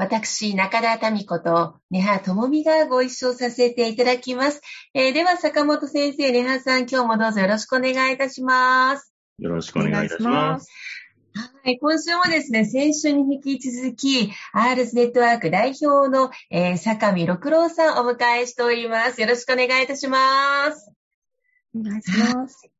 私、中田民子と根葉智美がご一緒させていただきます。えー、では、坂本先生、根葉さん、今日もどうぞよろしくお願いいたします。よろしくお願いいたします。はい、今週もですね、先週に引き続き、RS ネットワーク代表の、えー、坂見六郎さんをお迎えしております。よろしくお願いいたします。お願いします。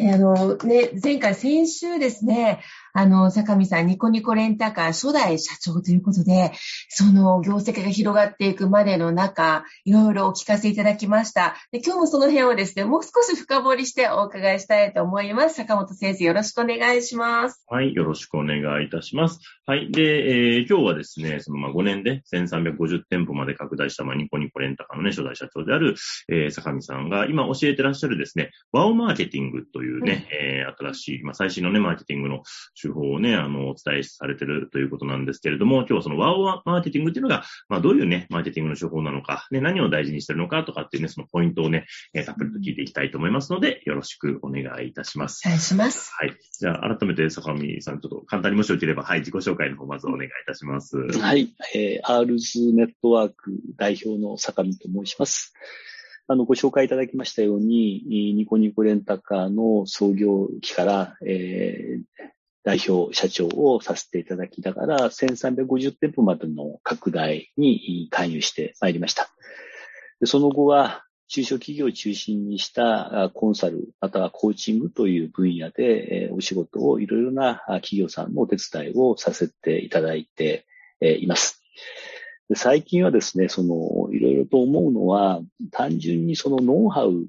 あの、ね、前回、先週ですね、あの、坂見さん、ニコニコレンタカー初代社長ということで、その業績が広がっていくまでの中、いろいろお聞かせいただきました。で今日もその辺をですね、もう少し深掘りしてお伺いしたいと思います。坂本先生、よろしくお願いします。はい、よろしくお願いいたします。はい、で、えー、今日はですね、そのまあ5年で1350店舗まで拡大した、まあ、ニコニコレンタカーのね、初代社長である、えー、坂見さんが今教えてらっしゃるですね、ワオマーケティングというね、うん、えー、新しい、まあ、最新のね、マーケティングの手法をね、あの、お伝えされてるということなんですけれども、今日はそのワオマーケティングっていうのが、まあ、どういうね、マーケティングの手法なのか、ね、何を大事にしてるのかとかっていうね、そのポイントをね、えー、たっぷりと聞いていきたいと思いますので、よろしくお願いいたします。お願いします。はい。じゃあ、改めて坂上さん、ちょっと簡単にもしよければ、はい、自己紹介の方まずお願いいたします。はい。えー、r ズネットワーク代表の坂上と申します。あの、ご紹介いただきましたように、ニコニコレンタカーの創業期から、えー、代表社長をさせていただきながら、1350店舗までの拡大に関与してまいりました。でその後は、中小企業を中心にしたコンサル、またはコーチングという分野でお仕事をいろいろな企業さんのお手伝いをさせていただいています。最近はですね、その、いろいろと思うのは、単純にそのノウハウ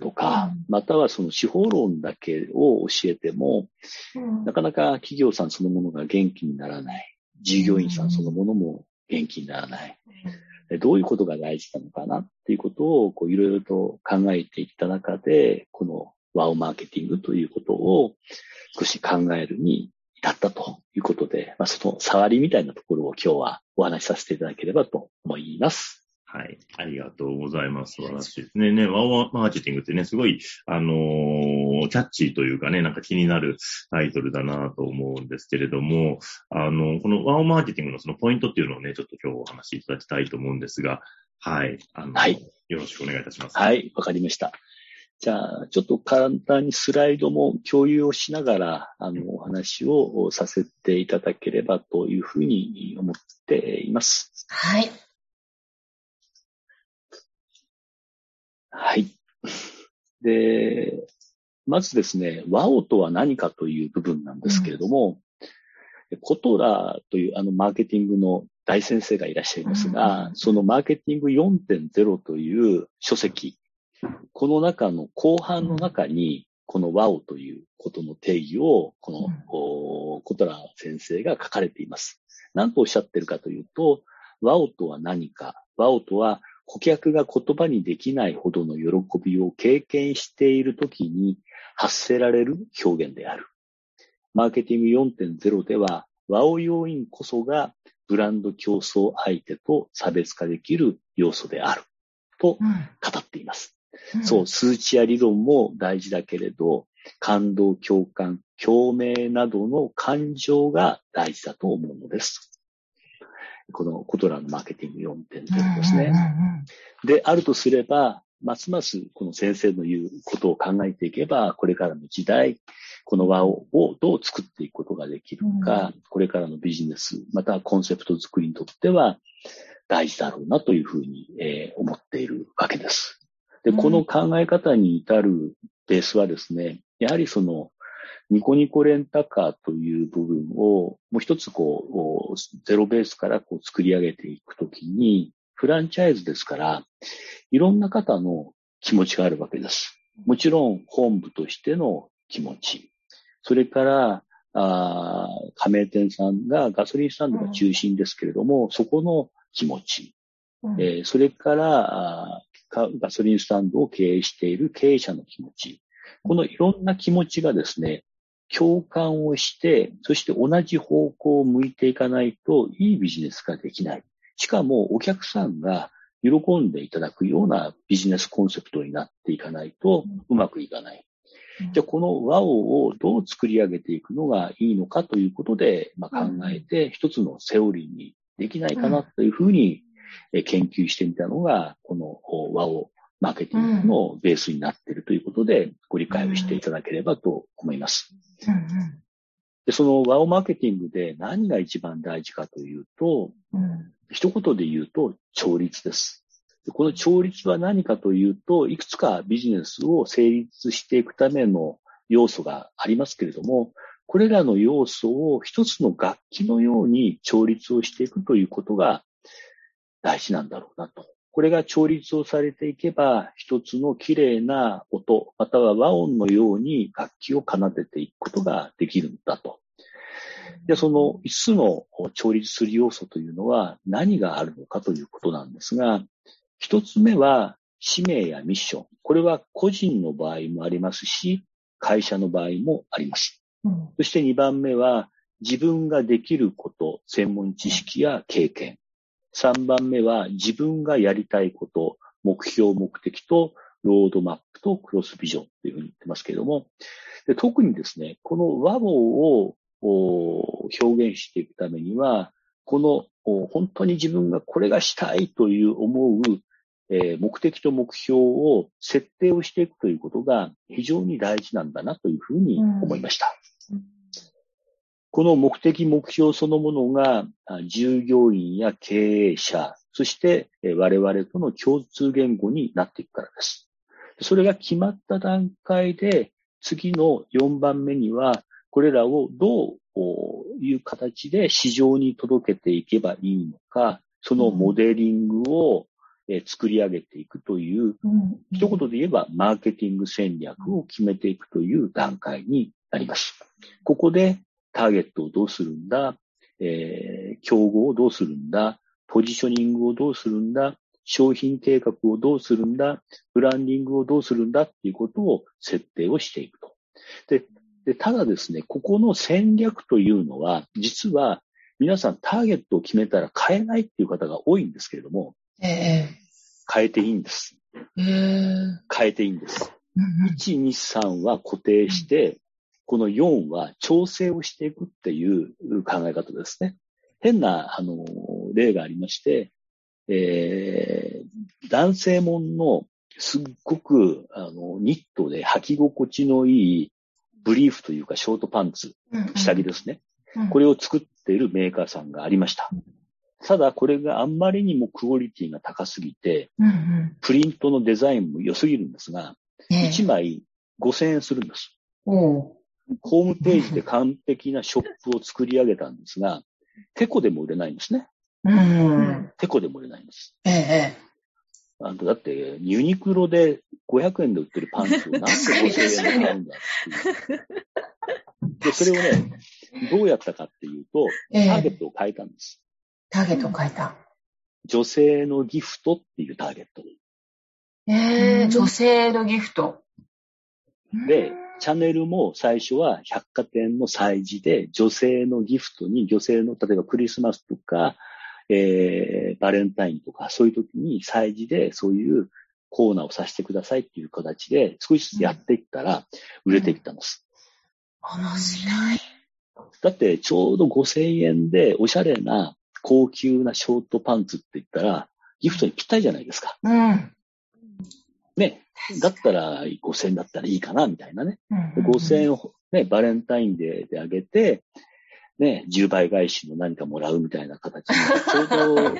とか、またはその司法論だけを教えても、なかなか企業さんそのものが元気にならない。従業員さんそのものも元気にならない。どういうことが大事なのかなっていうことを、こう、いろいろと考えていった中で、このワオマーケティングということを少し考えるに至ったということで、まあ、その触りみたいなところを今日はお話しさせていただければと思います。はい。ありがとうございます。素晴らしいですね。ね、ワオマーケティングってね、すごい、あのー、キャッチーというかね、なんか気になるタイトルだなと思うんですけれども、あの、このワオマーケティングのそのポイントっていうのをね、ちょっと今日お話しいただきたいと思うんですが、はい。あの、はい。よろしくお願いいたします。はい。わかりました。じゃあ、ちょっと簡単にスライドも共有をしながら、あの、お話をさせていただければというふうに思っています。はい。はい。で、まずですね、ワオとは何かという部分なんですけれども、うん、コトラというあのマーケティングの大先生がいらっしゃいますが、うん、そのマーケティング4.0という書籍、この中の後半の中に、このワオということの定義を、この、うん、コトラ先生が書かれています。何とおっしゃってるかというと、ワオとは何か、ワオとは顧客が言葉にできないほどの喜びを経験しているときに発せられる表現である。マーケティング4.0では、ワオ要因こそがブランド競争相手と差別化できる要素であると語っています。うん、そう、数値や理論も大事だけれど、感動、共感、共鳴などの感情が大事だと思うのです。このコトラのマーケティング4.0ですね。で、あるとすれば、ますますこの先生の言うことを考えていけば、これからの時代、この輪をどう作っていくことができるか、これからのビジネス、またコンセプト作りにとっては大事だろうなというふうに、え思っているわけです。で、この考え方に至るベースはですね、やはりその、ニコニコレンタカーという部分を、もう一つこう、ゼロベースからこう作り上げていくときに、フランチャイズですから、いろんな方の気持ちがあるわけです。もちろん本部としての気持ち。それから、あ加盟店さんがガソリンスタンドが中心ですけれども、うん、そこの気持ち。うん、えー、それからガソリンスタンドを経営している経営者の気持ち。このいろんな気持ちがですね、共感をして、そして同じ方向を向いていかないといいビジネスができない。しかもお客さんが喜んでいただくようなビジネスコンセプトになっていかないとうまくいかない。じゃあこの和をどう作り上げていくのがいいのかということで、まあ、考えて一つのセオリーにできないかなというふうに研究してみたのが、この和をマーケティングのベースになっているということで、ご理解をしていただければと思います。でそのワオマーケティングで何が一番大事かというと、一言で言うと、調律です。この調律は何かというと、いくつかビジネスを成立していくための要素がありますけれども、これらの要素を一つの楽器のように調律をしていくということが大事なんだろうなと。これが調律をされていけば、一つの綺麗な音、または和音のように楽器を奏でていくことができるんだと。で、その5つの調律する要素というのは何があるのかということなんですが、一つ目は使命やミッション。これは個人の場合もありますし、会社の場合もあります。うん、そして2番目は自分ができること、専門知識や経験。3番目は自分がやりたいこと、目標、目的とロードマップとクロスビジョンというふうに言ってますけれども、で特にですね、この和語を表現していくためには、この本当に自分がこれがしたいという思う、え目的と目標を設定をしていくということが非常に大事なんだなというふうに思いました。うんこの目的、目標そのものが従業員や経営者、そして我々との共通言語になっていくからです。それが決まった段階で、次の4番目には、これらをどういう形で市場に届けていけばいいのか、そのモデリングを作り上げていくという、一言で言えばマーケティング戦略を決めていくという段階になります。ここでターゲットをどうするんだ、えー、競合をどうするんだ、ポジショニングをどうするんだ、商品計画をどうするんだ、ブランディングをどうするんだ？っていうことを設定をしていくと。で、でただですね、ここの戦略というのは、実は皆さんターゲットを決めたら変えないっていう方が多いんですけれども、えー、変えていいんです。えー、変えていいんです。1、2、3は固定して、この4は調整をしていくっていう考え方ですね。変な、あの、例がありまして、えー、男性もんのすっごく、あの、ニットで履き心地のいいブリーフというかショートパンツ、下着ですね。うんうん、これを作っているメーカーさんがありました。ただこれがあんまりにもクオリティが高すぎて、うんうん、プリントのデザインも良すぎるんですが、えー、1枚5000円するんです。ホームページで完璧なショップを作り上げたんですが、テコでも売れないんですね。うん。テコでも売れないんです。ええ。あだって、ユニクロで500円で売ってるパンツをなんで5000円で買うんだっていう。で、それをね、どうやったかっていうと、ターゲットを変えたんです。ターゲットを変えた。女性のギフトっていうターゲットに。ええー、女性のギフト。で、チャンネルも最初は百貨店の催事で女性のギフトに女性の、例えばクリスマスとか、えー、バレンタインとか、そういう時に催事でそういうコーナーをさせてくださいっていう形で少しずつやっていったら売れていったんです。うん、面白い。だってちょうど5000円でおしゃれな高級なショートパンツって言ったらギフトにぴったりじゃないですか。うん。ね、だったら5000円だったらいいかな、みたいなね。うんうん、5000円をね、バレンタインデーであげて、ね、10倍返しの何かもらうみたいな形にちょうど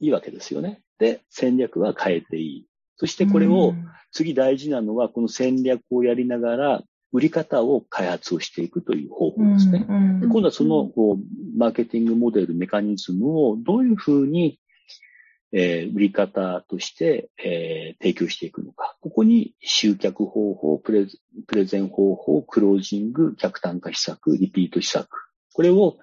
いいわけですよね。で、戦略は変えていい。そしてこれを、次大事なのは、この戦略をやりながら、売り方を開発をしていくという方法ですね。今度はそのこうマーケティングモデル、メカニズムをどういうふうに、えー、売り方として、えー、提供していくのか。ここに集客方法プレ、プレゼン方法、クロージング、客単価施策、リピート施策。これを、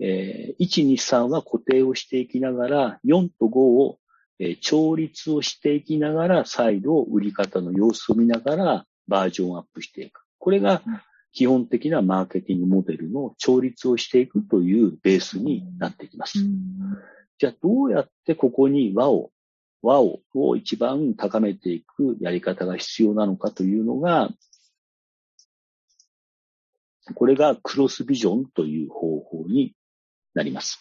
えー、1、2、3は固定をしていきながら、4と5を、えー、調律をしていきながら、再度売り方の様子を見ながらバージョンアップしていく。これが基本的なマーケティングモデルの調律をしていくというベースになっていきます。じゃあどうやってここに和を、和をを一番高めていくやり方が必要なのかというのが、これがクロスビジョンという方法になります。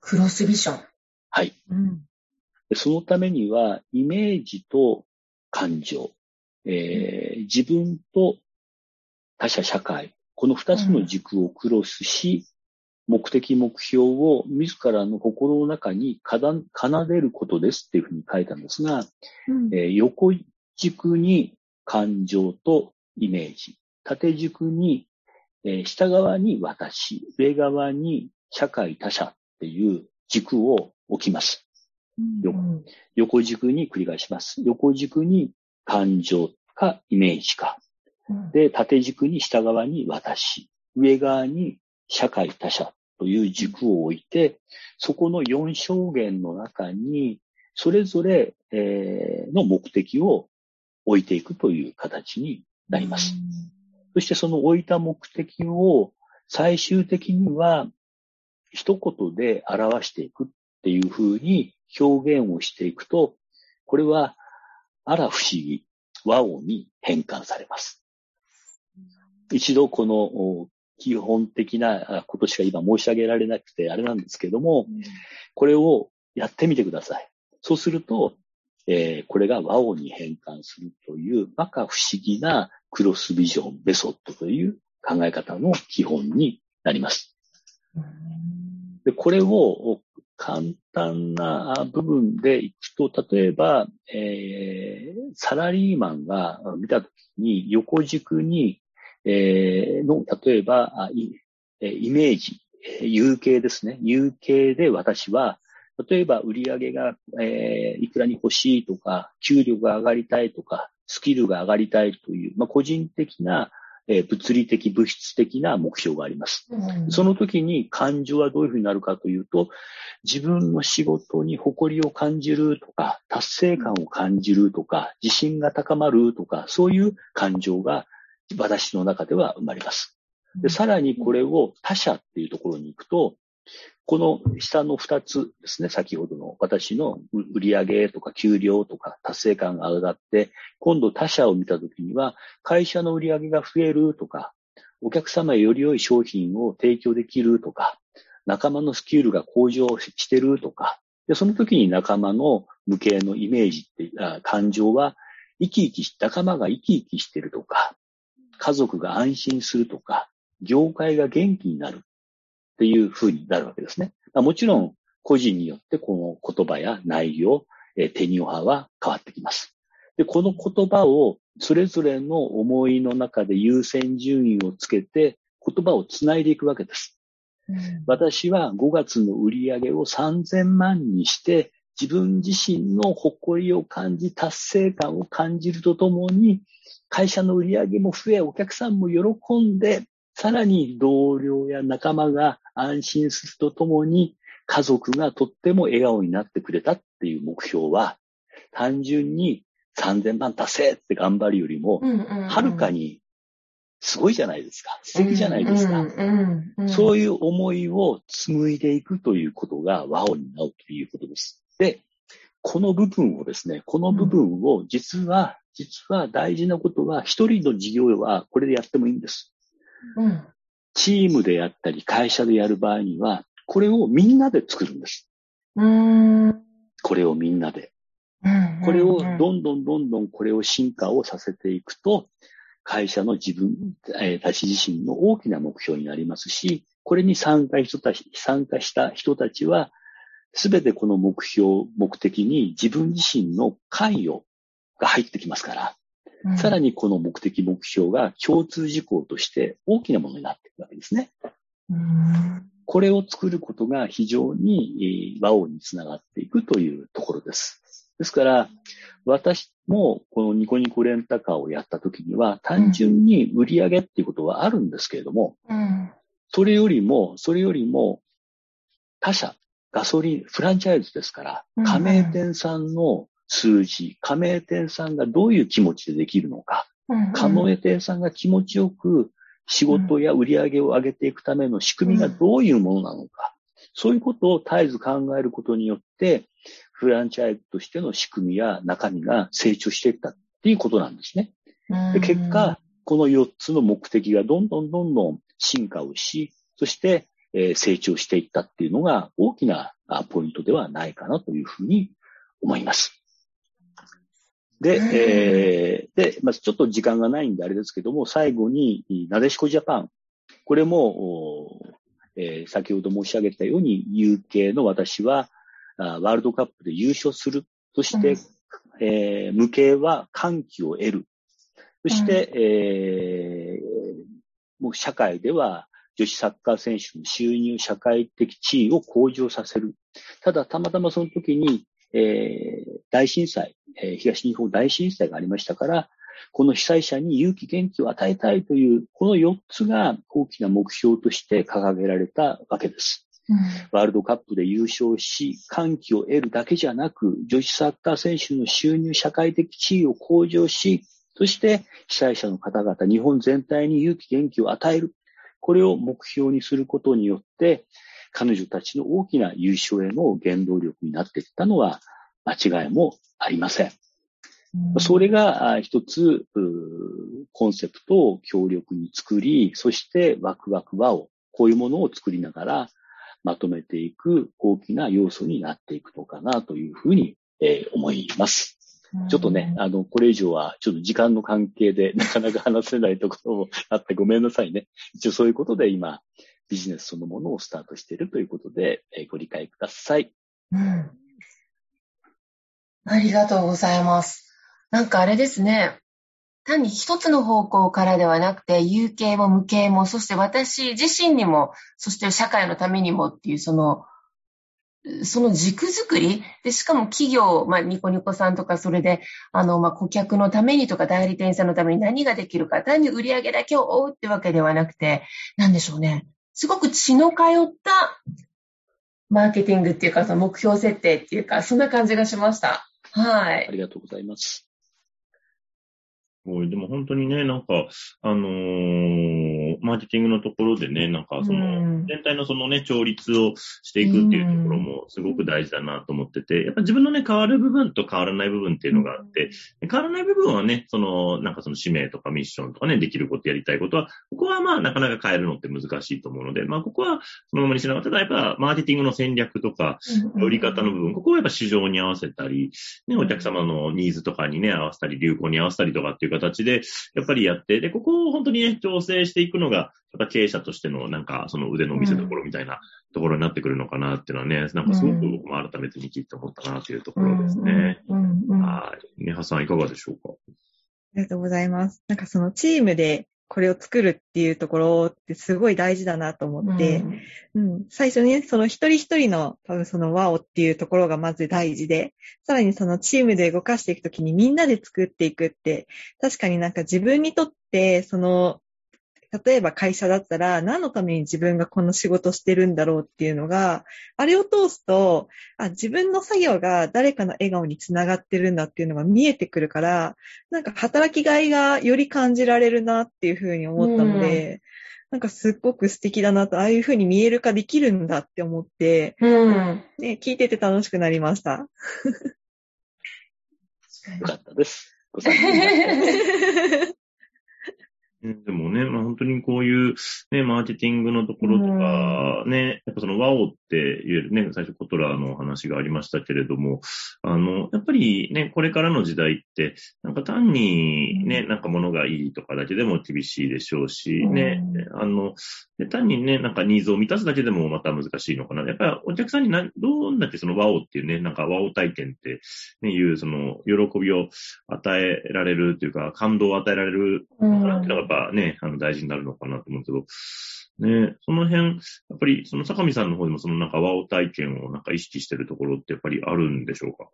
クロスビジョン。はい。うん、そのためには、イメージと感情、えー、自分と他者社会、この二つの軸をクロスし、うん、目的目標を自らの心の中に奏でることですっていうふうに書いたんですが、うん、えー、横軸に感情とイメージ、縦軸に、えー、下側に私、上側に社会他者っていう軸を置きます。うん、横軸に繰り返します。横軸に感情かイメージか。で、縦軸に下側に私、上側に社会他者という軸を置いて、そこの4証言の中に、それぞれ、えー、の目的を置いていくという形になります。そしてその置いた目的を最終的には一言で表していくっていうふうに表現をしていくと、これはあら不思議、和音に変換されます。一度この基本的なことしか今申し上げられなくてあれなんですけども、これをやってみてください。そうすると、えー、これが和音に変換するという、まか不思議なクロスビジョンメソッドという考え方の基本になります。でこれを簡単な部分でいくと、例えば、えー、サラリーマンが見たときに横軸に、えー、の、例えばイ、イメージ、有形ですね。有形で私は、例えば売上が、えー、いくらに欲しいとか、給料が上がりたいとか、スキルが上がりたいという、まあ、個人的なえ物理的、物質的な目標があります。うん、その時に感情はどういうふうになるかというと、自分の仕事に誇りを感じるとか、達成感を感じるとか、自信が高まるとか、そういう感情が私の中では生まれます。でさらにこれを他者っていうところに行くと、この下の2つですね、先ほどの私の売上とか給料とか達成感が上がって、今度他社を見たときには、会社の売上が増えるとか、お客様へより良い商品を提供できるとか、仲間のスキルが向上してるとか、でその時に仲間の無形のイメージってあ感情は、生き生きし、仲間が生き生きしてるとか、家族が安心するとか、業界が元気になるっていう風になるわけですね。もちろん、個人によってこの言葉や内容、え手にオハは変わってきます。で、この言葉をそれぞれの思いの中で優先順位をつけて言葉をつないでいくわけです。うん、私は5月の売り上げを3000万にして自分自身の誇りを感じ、達成感を感じるとともに、会社の売り上げも増え、お客さんも喜んで、さらに同僚や仲間が安心するとともに、家族がとっても笑顔になってくれたっていう目標は、単純に3000万達成って頑張るよりも、はるかにすごいじゃないですか。素敵じゃないですか。そういう思いを紡いでいくということが和音になるということです。で、この部分をですね、この部分を実は、実は大事なことは、一人の事業はこれでやってもいいんです。うん、チームでやったり会社でやる場合には、これをみんなで作るんです。うんこれをみんなで。これをどんどんどんどんこれを進化をさせていくと、会社の自分たち自身の大きな目標になりますし、これに参加人たち、参加した人たちは、すべてこの目標、目的に自分自身の関与が入ってきますから、うん、さらにこの目的、目標が共通事項として大きなものになっていくわけですね。うん、これを作ることが非常に和音につながっていくというところです。ですから、私もこのニコニコレンタカーをやった時には、単純に売り上げっていうことはあるんですけれども、うん、それよりも、それよりも他社、ガソリン、フランチャイズですから、加盟店さんの数字、加盟店さんがどういう気持ちでできるのか、加盟店さんが気持ちよく仕事や売り上げを上げていくための仕組みがどういうものなのか、そういうことを絶えず考えることによって、フランチャイズとしての仕組みや中身が成長していったっていうことなんですね。で結果、この4つの目的がどんどんどんどん進化をし、そしてえ成長していったっていうのが大きなポイントではないかなというふうに思います。で、えー、で、まずちょっと時間がないんであれですけども、最後に、なでしこジャパン。これも、えー、先ほど申し上げたように、UK の私は、ワールドカップで優勝する。そして、うん、えー、無形は歓喜を得る。そして、うん、えー、もう社会では女子サッカー選手の収入、社会的地位を向上させる。ただ、たまたまその時に、えー、大震災、えー、東日本大震災がありましたから、この被災者に勇気元気を与えたいという、この4つが大きな目標として掲げられたわけです。うん、ワールドカップで優勝し、歓喜を得るだけじゃなく、女子サッカー選手の収入、社会的地位を向上し、そして被災者の方々、日本全体に勇気元気を与える。これを目標にすることによって、彼女たちの大きな優勝への原動力になっていったのは間違いもありません。それが一つ、コンセプトを強力に作り、そしてワクワクワを、こういうものを作りながらまとめていく大きな要素になっていくのかなというふうに思います。ちょっとね、あの、これ以上は、ちょっと時間の関係で、なかなか話せないところもあってごめんなさいね。一応そういうことで今、ビジネスそのものをスタートしているということで、えー、ご理解ください。うん。ありがとうございます。なんかあれですね。単に一つの方向からではなくて、有形も無形も、そして私自身にも、そして社会のためにもっていう、その、その軸作りで、しかも企業、まあ、ニコニコさんとか、それで、あの、まあ、顧客のためにとか、代理店さんのために何ができるか、単に売り上げだけを追うってわけではなくて、なんでしょうね。すごく血の通ったマーケティングっていうか、その目標設定っていうか、そんな感じがしました。はい。ありがとうございます。でも本当にね、なんか、あのー、マーケティングのところでね、なんかその、全体のそのね、調律をしていくっていうところもすごく大事だなと思ってて、やっぱ自分のね、変わる部分と変わらない部分っていうのがあって、変わらない部分はね、その、なんかその使命とかミッションとかね、できることやりたいことは、ここはまあなかなか変えるのって難しいと思うので、まあここはそのままにしながら、ただやっぱマーケティングの戦略とか、売り方の部分、ここはやっぱ市場に合わせたり、ね、お客様のニーズとかにね、合わせたり、流行に合わせたりとかっていう形で、やっぱりやって、で、ここを本当にね、調整していくのが、また経営者としてのなんか、その腕の見せ所みたいなところになってくるのかなっていうのはね、なんかすごく僕も改めて見切って思ったなというところですね。はい。ねはさんいかがでしょうか？ありがとうございます。なんかそのチームでこれを作るっていうところってすごい大事だなと思って、うん、うん、最初にその一人一人の多分その和をっていうところがまず大事で、さらにそのチームで動かしていくときにみんなで作っていくって、確かになんか自分にとってその例えば会社だったら何のために自分がこの仕事してるんだろうっていうのが、あれを通すと、あ、自分の作業が誰かの笑顔につながってるんだっていうのが見えてくるから、なんか働きがいがより感じられるなっていうふうに思ったので、うん、なんかすっごく素敵だなと、ああいうふうに見える化できるんだって思って、うん、ね、聞いてて楽しくなりました。よかったです。でもね、まあ本当にこういうね、マーケティングのところとか、ね、やっぱそのワオって言えるね、最初コトラの話がありましたけれども、あの、やっぱりね、これからの時代って、なんか単にね、なんか物がいいとかだけでも厳しいでしょうし、ね、あの、単にね、なんかニーズを満たすだけでもまた難しいのかな。やっぱりお客さんにな、どんだけそのワオっていうね、なんかワオ体験ってね、いうその喜びを与えられるというか、感動を与えられるのかなっていうのがやっぱね、あの大事になるのかなと思うけど、ね、その辺、やっぱりその坂見さんの方でもそのなんかワオ体験をなんか意識してるところってやっぱりあるんでしょうか？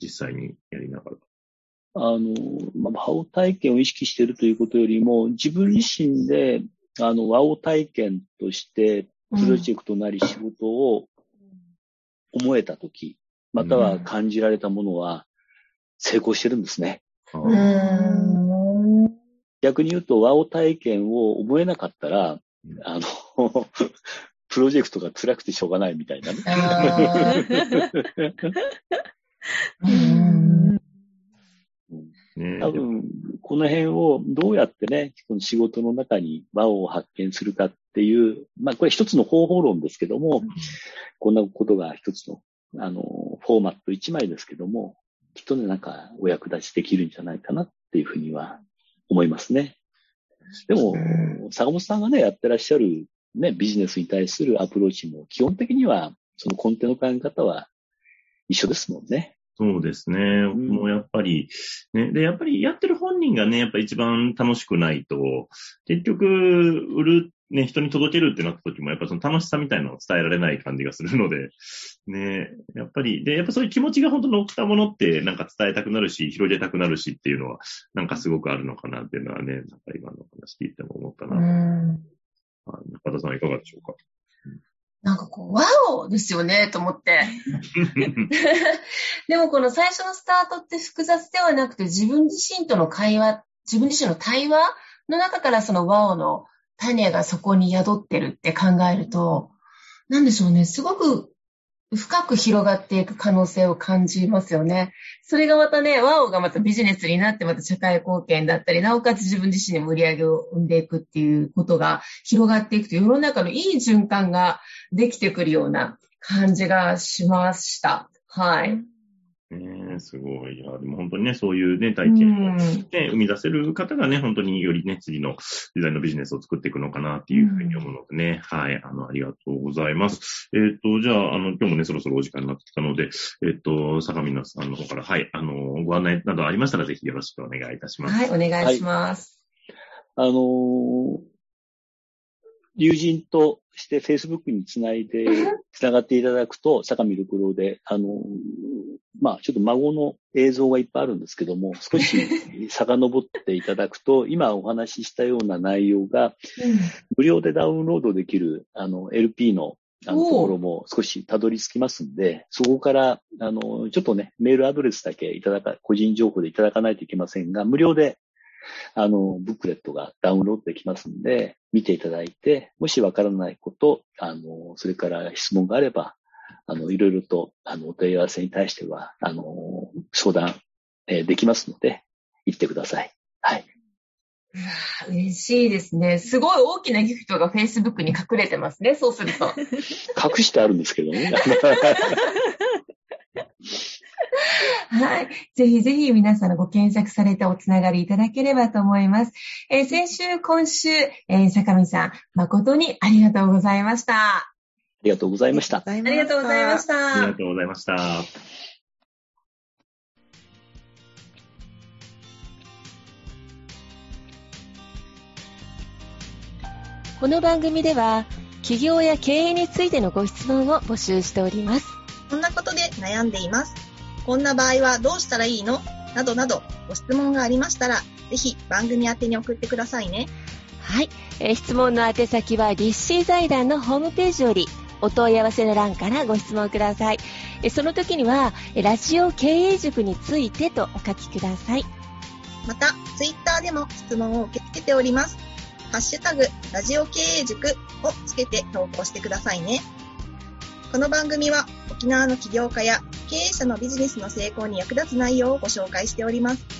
実際にやりながら。あの、まあ、ワオ体験を意識しているということよりも、自分自身で、あの、ワオ体験として、プロジェクトなり仕事を思えたとき、または感じられたものは成功してるんですね。逆に言うと、ワオ体験を思えなかったら、あの、プロジェクトが辛くてしょうがないみたいなね。多分、この辺をどうやってね、この仕事の中に和を発見するかっていう、まあこれ一つの方法論ですけども、こんなことが一つの、あの、フォーマット一枚ですけども、きっとね、なんかお役立ちできるんじゃないかなっていうふうには思いますね。でも、坂本さんがね、やってらっしゃるね、ビジネスに対するアプローチも基本的には、その根底の考え方は一緒ですもんね。そうですね。うん、もうやっぱり、ね。で、やっぱりやってる本人がね、やっぱ一番楽しくないと、結局、売るね、人に届けるってなった時も、やっぱその楽しさみたいなのを伝えられない感じがするので、ね、やっぱり、で、やっぱそういう気持ちが本当に起きたものってなんか伝えたくなるし、広げたくなるしっていうのは、なんかすごくあるのかなっていうのはね、なんか今の話聞いても思ったな。うん。中田さんいかがでしょうか？なんかこう、ワオですよね、と思って。でもこの最初のスタートって複雑ではなくて、自分自身との会話、自分自身の対話の中からそのワオの種がそこに宿ってるって考えると、なんでしょうね、すごく深く広がっていく可能性を感じますよね。それがまたね、ワオがまたビジネスになってまた社会貢献だったり、なおかつ自分自身に売り上げを生んでいくっていうことが広がっていくと、世の中のいい循環ができてくるような感じがしました。はい。ねすごい。いや、でも本当にね、そういうね、体験を、ね、生み出せる方がね、本当によりね、次の時代のビジネスを作っていくのかなっていうふうに思うのでね、はい、あの、ありがとうございます。えっ、ー、と、じゃあ、あの、今日もね、そろそろお時間になってきたので、えっ、ー、と、坂見さんの方から、はい、あの、ご案内などありましたら、ぜひよろしくお願いいたします。はい、お願いします。はい、あのー、友人として Facebook につないで、つながっていただくと、坂見六郎で、あの、まあ、ちょっと孫の映像がいっぱいあるんですけども、少し遡っていただくと、今お話ししたような内容が、無料でダウンロードできる、あの、LP のあのところも少し辿り着きますんで、そこから、あの、ちょっとね、メールアドレスだけいただか、個人情報でいただかないといけませんが、無料であの、ブックレットがダウンロードできますんで、見ていただいて、もしわからないこと、あの、それから質問があれば、あの、いろいろと、あの、お問い合わせに対しては、あの、相談、えー、できますので、言ってください。はい。嬉しいですね。すごい大きなギフトが Facebook に隠れてますね、そうすると。隠してあるんですけどね。はい。ぜひぜひ皆さんご検索されておつながりいただければと思います。えー、先週、今週、えー、坂見さん、誠にありがとうございました。ありがとうございました。ありがとうございました。ありがとうございました。この番組では、企業や経営についてのご質問を募集しております。こんなことで悩んでいます。こんな場合はどうしたらいいの？などなどご質問がありましたら、ぜひ番組宛てに送ってくださいね。はい。えー、質問の宛先は、立志財団のホームページより、お問い合わせの欄からご質問ください。その時には、ラジオ経営塾についてとお書きください。また、ツイッターでも質問を受け付けております。ハッシュタグ、ラジオ経営塾をつけて投稿してくださいね。この番組は沖縄の起業家や経営者のビジネスの成功に役立つ内容をご紹介しております。